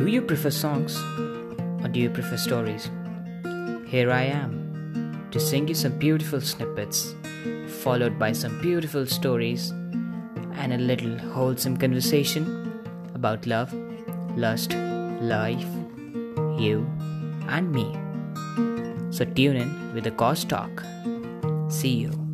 Do you prefer songs or do you prefer stories? Here I am to sing you some beautiful snippets, followed by some beautiful stories and a little wholesome conversation about love, lust, life, you, and me. So tune in with the Cause Talk. See you.